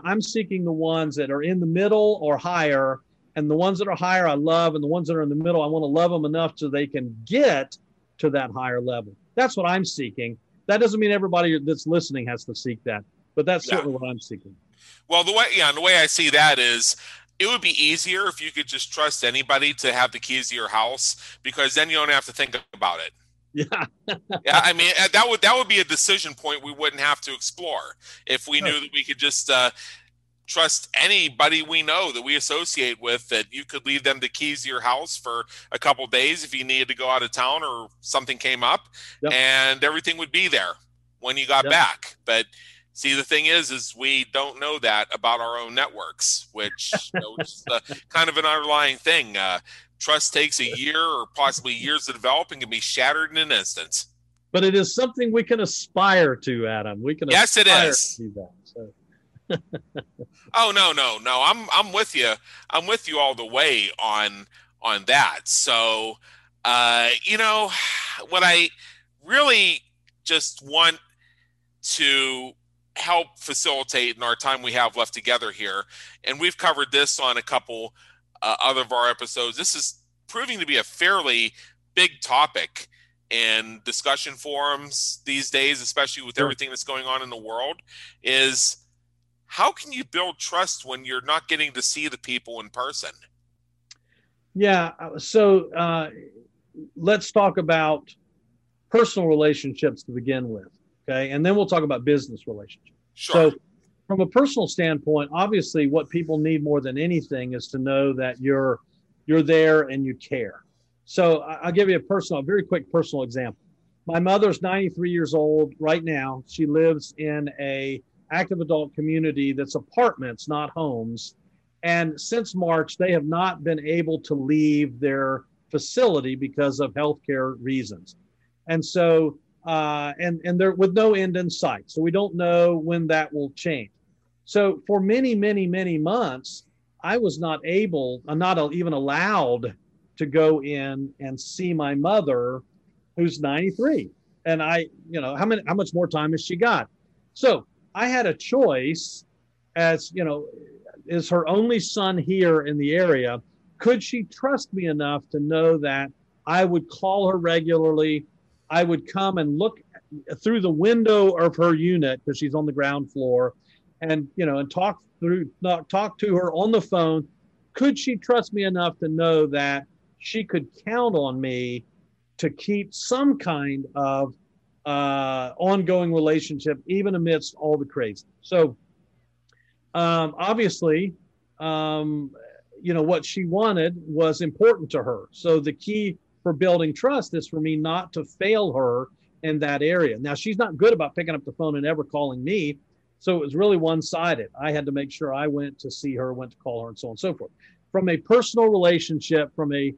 B: I'm seeking the ones that are in the middle or higher. And the ones that are higher, I love. And the ones that are in the middle, I want to love them enough so they can get to that higher level. That's what I'm seeking. That doesn't mean everybody that's listening has to seek that, but that's
A: Yeah.
B: certainly what I'm seeking.
A: Well, the way yeah, and the way I see that is it would be easier if you could just trust anybody to have the keys to your house because then you don't have to think about it.
B: Yeah.
A: Yeah, I mean that would that would be a decision point we wouldn't have to explore if we knew that we could just uh, trust anybody we know that we associate with that you could leave them the keys to your house for a couple days if you needed to go out of town or something came up
B: Yep.
A: and everything would be there when you got
B: Yep.
A: back but see the thing is is we don't know that about our own networks which you know, is the, kind of an underlying thing uh, trust takes a year or possibly years to develop and can be shattered in an instant
B: But it is something we can aspire to, Adam. We can
A: Yes, it is.
B: that. So
A: Oh no, no, no. I'm I'm with you. I'm with you all the way on on that. So uh, you know, what I really just want to help facilitate in our time we have left together here, and we've covered this on a couple uh, other of our episodes. This is proving to be a fairly big topic in discussion forums these days, especially with everything that's going on in the world. Is how can you build trust when you're not getting to see the people in person?
B: yeah. uh, So uh, let's talk about personal relationships to begin with. Okay, and then we'll talk about business relationships.
A: Sure.
B: So, from a personal standpoint, obviously, what people need more than anything is to know that you're you're there and you care. So, I'll give you a personal, a very quick personal example. My mother's 93 years old right now. She lives in a active adult community that's apartments, not homes. And since March, they have not been able to leave their facility because of healthcare reasons. And so uh, and and they're with no end in sight. So we don't know when that will change. So for many, many, many months, I was not able, I'm not even allowed to go in and see my mother, who's 93. And I, you know, how many, how much more time has she got? So I had a choice, as you know, is her only son here in the area. Could she trust me enough to know that I would call her regularly? I would come and look through the window of her unit because she's on the ground floor, and you know, and talk through, talk to her on the phone. Could she trust me enough to know that she could count on me to keep some kind of uh, ongoing relationship, even amidst all the crazy? So, um, obviously, um, you know, what she wanted was important to her. So the key for building trust is for me not to fail her in that area. Now she's not good about picking up the phone and ever calling me. So it was really one-sided. I had to make sure I went to see her, went to call her, and so on and so forth. From a personal relationship, from a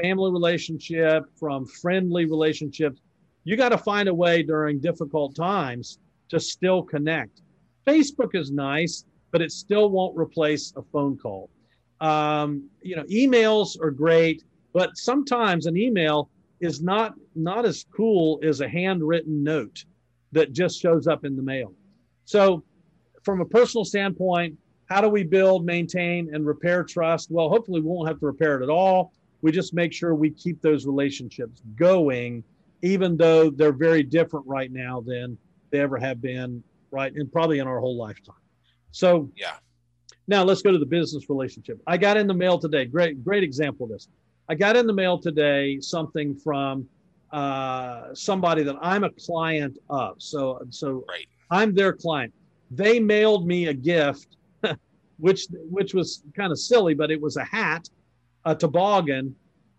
B: family relationship, from friendly relationships, you got to find a way during difficult times to still connect. Facebook is nice, but it still won't replace a phone call. Um, you know, emails are great, but sometimes an email is not not as cool as a handwritten note that just shows up in the mail. So, from a personal standpoint, how do we build, maintain, and repair trust? Well, hopefully, we won't have to repair it at all. We just make sure we keep those relationships going, even though they're very different right now than they ever have been, right? And probably in our whole lifetime. So,
A: yeah.
B: Now let's go to the business relationship. I got in the mail today. Great, great example of this. I got in the mail today something from uh, somebody that I'm a client of. So, so
A: right.
B: I'm their client. They mailed me a gift, which which was kind of silly, but it was a hat, a toboggan,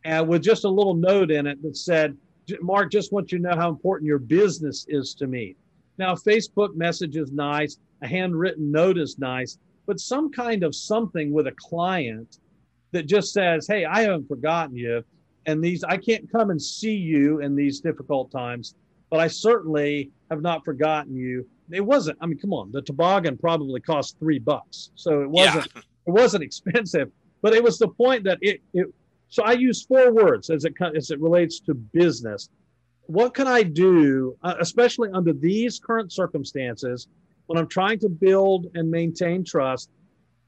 B: and with just a little note in it that said, "Mark, just want you to know how important your business is to me." Now, Facebook message is nice, a handwritten note is nice, but some kind of something with a client that just says, "Hey, I haven't forgotten you." and these I can't come and see you in these difficult times, but I certainly have not forgotten you. It wasn't. I mean, come on, the toboggan probably cost three bucks, so it wasn't. Yeah. It wasn't expensive, but it was the point that it. it so I use four words as it as it relates to business. What can I do, uh, especially under these current circumstances, when I'm trying to build and maintain trust?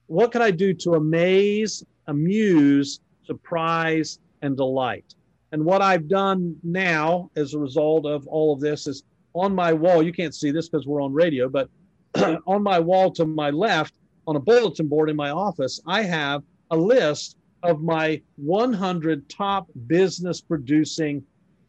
B: What can I do to amaze, amuse, surprise, and delight. And what I've done now as a result of all of this is on my wall, you can't see this because we're on radio, but on my wall to my left, on a bulletin board in my office, I have a list of my 100 top business producing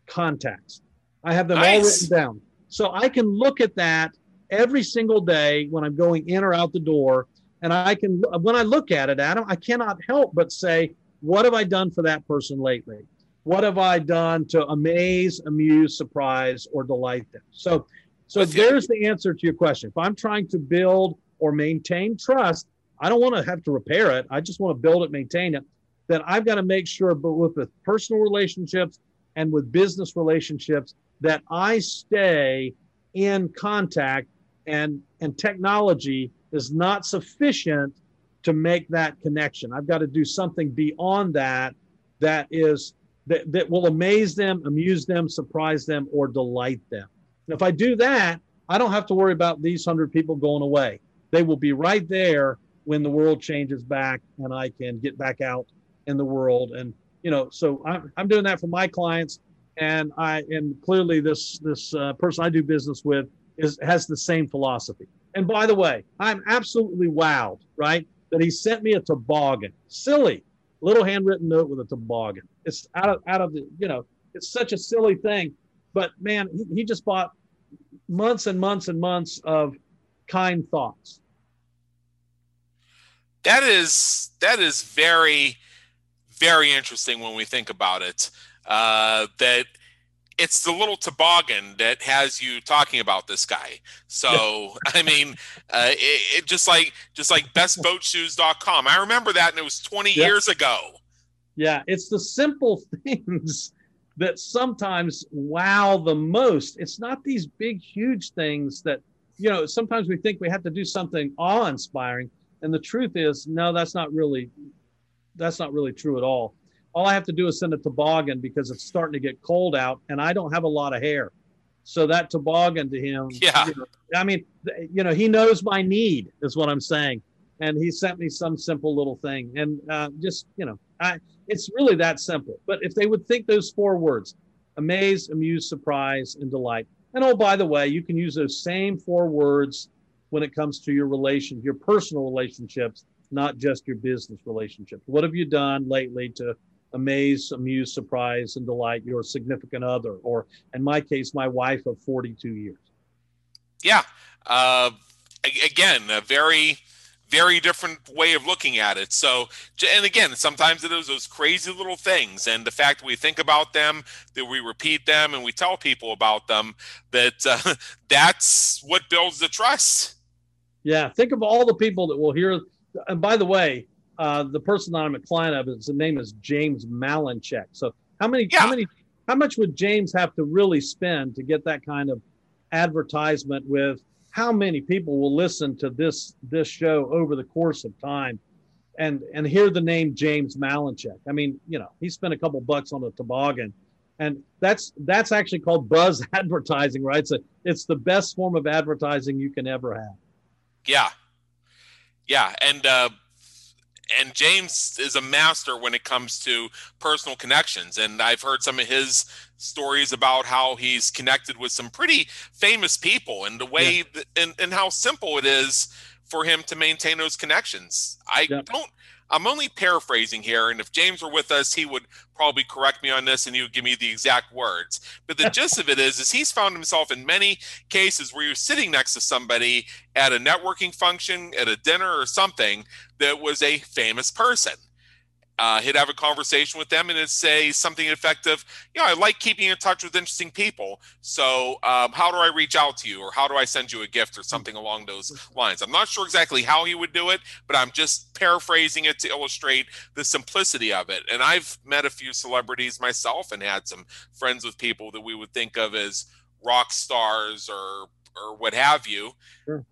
B: contacts. I have them nice. all written down. So I can look at that every single day when I'm going in or out the door. And I can, when I look at it, Adam, I cannot help but say, what have I done for that person lately? What have I done to amaze, amuse, surprise, or delight them? So, so there's the answer to your question. If I'm trying to build or maintain trust, I don't want to have to repair it. I just want to build it, maintain it. Then I've got to make sure, but with personal relationships and with business relationships, that I stay in contact and and technology is not sufficient to make that connection. I've got to do something beyond that that is that, that will amaze them, amuse them, surprise them, or delight them. And if I do that, I don't have to worry about these hundred people going away. They will be right there when the world changes back and I can get back out in the world. And you know, so I'm, I'm doing that for my clients, and I and clearly this this uh, person I do business with is has the same philosophy. And by the way, I'm absolutely wowed, right? that he sent me a toboggan. Silly little handwritten note with a toboggan. It's out of out of the you know it's such a silly thing, but man, he, he just bought months and months and months of kind thoughts.
A: That is that is very very interesting when we think about it. Uh, that it's the little toboggan that has you talking about this guy. So I mean, uh, it, it, just like just like bestboatshoes.com. I remember that, and it was 20 yeah. years ago.
B: Yeah, it's the simple things that sometimes wow the most. It's not these big, huge things that you know. Sometimes we think we have to do something awe-inspiring, and the truth is, no, that's not really that's not really true at all all I have to do is send a toboggan because it's starting to get cold out and I don't have a lot of hair. So that toboggan to him,
A: yeah.
B: You know, I mean, you know, he knows my need is what I'm saying. And he sent me some simple little thing and uh, just, you know, I, it's really that simple. But if they would think those four words, amaze, amuse, surprise, and delight. And oh, by the way, you can use those same four words when it comes to your relation, your personal relationships, not just your business relationships. What have you done lately to amaze, amuse, surprise, and delight your significant other, or in my case, my wife of 42 years.
A: Yeah. Uh, again, a very, very different way of looking at it. So, and again, sometimes it is those crazy little things, and the fact that we think about them, that we repeat them, and we tell people about them, that uh, that's what builds the trust.
B: Yeah. Think of all the people that will hear. And by the way, uh, the person that I'm a client of, his name is James Malinchak. So how many, yeah. how many, how much would James have to really spend to get that kind of advertisement with how many people will listen to this this show over the course of time and and hear the name James Malinchak. I mean, you know, he spent a couple bucks on a toboggan. And that's that's actually called buzz advertising, right? So it's the best form of advertising you can ever have.
A: Yeah. Yeah, and uh and James is a master when it comes to personal connections. And I've heard some of his stories about how he's connected with some pretty famous people and the way yeah. that, and, and how simple it is for him to maintain those connections. I yeah. don't I'm only paraphrasing here, and if James were with us, he would probably correct me on this and he would give me the exact words. But the gist of it is, is he's found himself in many cases where you're sitting next to somebody at a networking function, at a dinner or something that was a famous person uh, he'd have a conversation with them and it'd say something effective. You know, I like keeping in touch with interesting people. So, um, how do I reach out to you, or how do I send you a gift, or something along those lines? I'm not sure exactly how he would do it, but I'm just paraphrasing it to illustrate the simplicity of it. And I've met a few celebrities myself and had some friends with people that we would think of as rock stars or or what have you. Sure.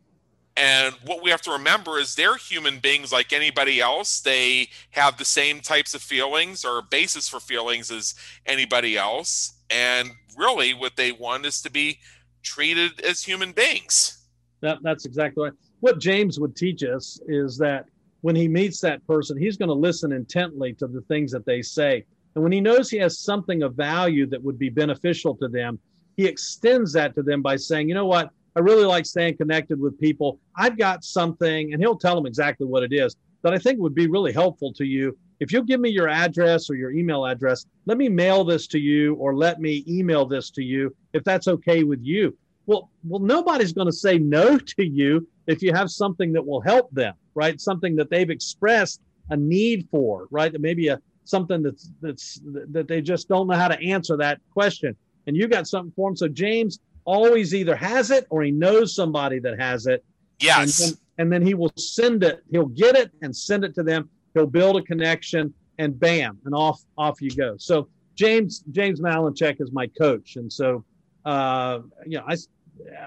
A: And what we have to remember is they're human beings like anybody else. They have the same types of feelings or basis for feelings as anybody else. And really, what they want is to be treated as human beings.
B: That, that's exactly right. What James would teach us is that when he meets that person, he's going to listen intently to the things that they say. And when he knows he has something of value that would be beneficial to them, he extends that to them by saying, you know what? I really like staying connected with people. I've got something, and he'll tell them exactly what it is that I think would be really helpful to you. If you'll give me your address or your email address, let me mail this to you or let me email this to you if that's okay with you. Well, well, nobody's going to say no to you if you have something that will help them, right? Something that they've expressed a need for, right? Maybe a something that's that's that they just don't know how to answer that question, and you got something for them. So, James, always either has it or he knows somebody that has it.
A: Yes.
B: And then, and then he will send it. He'll get it and send it to them. He'll build a connection and bam, and off off you go. So James James Malinchak is my coach, and so uh, you know I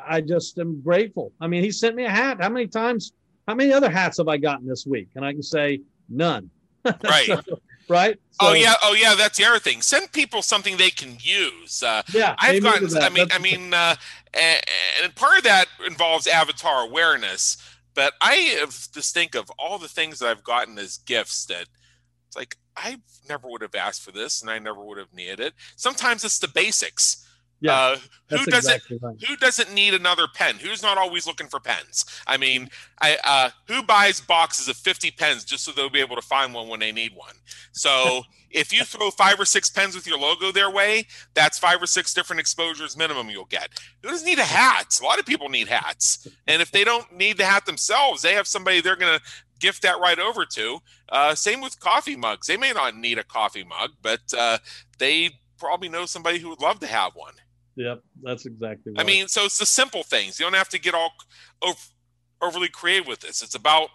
B: I just am grateful. I mean, he sent me a hat. How many times? How many other hats have I gotten this week? And I can say none.
A: Right.
B: so, right?
A: Oh, so, oh yeah, oh yeah, that's the other thing. Send people something they can use. Uh,
B: yeah,
A: I've gotten. I mean, I mean, uh, and part of that involves avatar awareness. But I have just think of all the things that I've gotten as gifts that it's like I never would have asked for this, and I never would have needed it. Sometimes it's the basics
B: yeah, uh,
A: who doesn't exactly right. who doesn't need another pen? Who's not always looking for pens? I mean, I uh, who buys boxes of 50 pens just so they'll be able to find one when they need one? So if you throw five or six pens with your logo their way, that's five or six different exposures minimum you'll get. Who doesn't need a hat? A lot of people need hats, and if they don't need the hat themselves, they have somebody they're going to gift that right over to. Uh, same with coffee mugs. They may not need a coffee mug, but uh, they probably know somebody who would love to have one.
B: Yep, that's exactly right.
A: I mean, so it's the simple things. You don't have to get all overly creative with this. It's about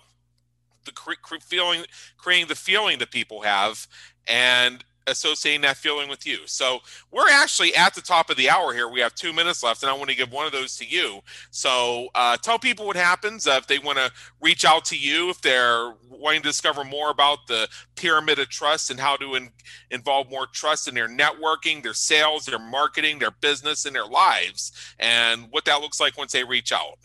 A: the cre- cre- feeling, creating the feeling that people have, and associating that feeling with you. So we're actually at the top of the hour here. We have two minutes left, and I want to give one of those to you. So uh, tell people what happens uh, if they want to reach out to you, if they're wanting to discover more about the pyramid of trust and how to in, involve more trust in their networking, their sales, their marketing, their business, and their lives, and what that looks like once they reach out.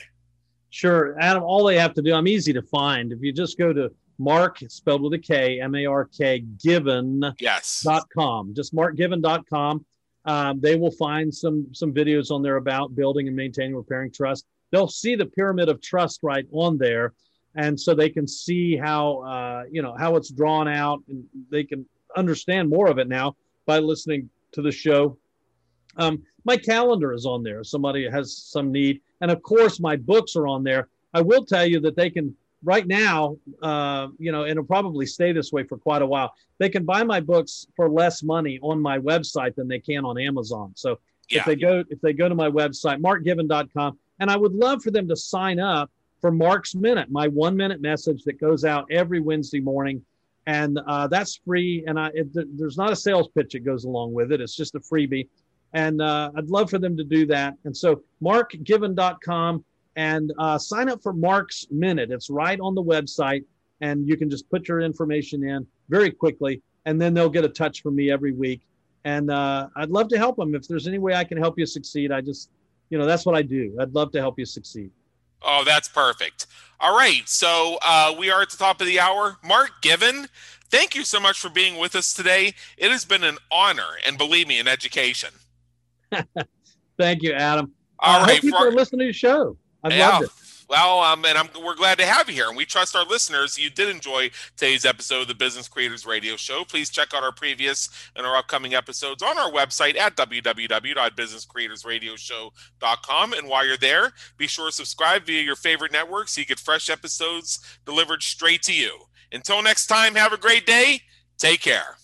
B: Sure, Adam. All they have to do, I'm easy to find. If you just go to Mark, spelled with a K, M A R K, given.
A: Yes.
B: Dot com. Just markgiven.com. Um, they will find some some videos on there about building and maintaining, repairing trust. They'll see the pyramid of trust right on there, and so they can see how uh, you know how it's drawn out, and they can understand more of it now by listening to the show. Um, my calendar is on there. Somebody has some need, and of course, my books are on there. I will tell you that they can right now, uh, you know, and it'll probably stay this way for quite a while. They can buy my books for less money on my website than they can on Amazon. So yeah. if they go if they go to my website, markgiven.com, and I would love for them to sign up for Mark's Minute, my one minute message that goes out every Wednesday morning. And uh, that's free. And I, it, there's not a sales pitch that goes along with it. It's just a freebie. And uh, I'd love for them to do that. And so markgiven.com, and uh, sign up for Mark's Minute. It's right on the website, and you can just put your information in very quickly, and then they'll get a touch from me every week. And uh, I'd love to help them. If there's any way I can help you succeed, I just, you know, that's what I do. I'd love to help you succeed.
A: Oh, that's perfect. All right. So uh, we are at the top of the hour. Mark Given, thank you so much for being with us today. It has been an honor, and believe me, an education.
B: thank you, Adam.
A: All right,
B: people for, are listening to the show. I yeah. loved it.
A: Well, um, and I'm, we're glad to have you here, and we trust our listeners. You did enjoy today's episode of the Business Creators Radio Show. Please check out our previous and our upcoming episodes on our website at www.businesscreatorsradioshow.com. And while you're there, be sure to subscribe via your favorite network so you get fresh episodes delivered straight to you. Until next time, have a great day. Take care.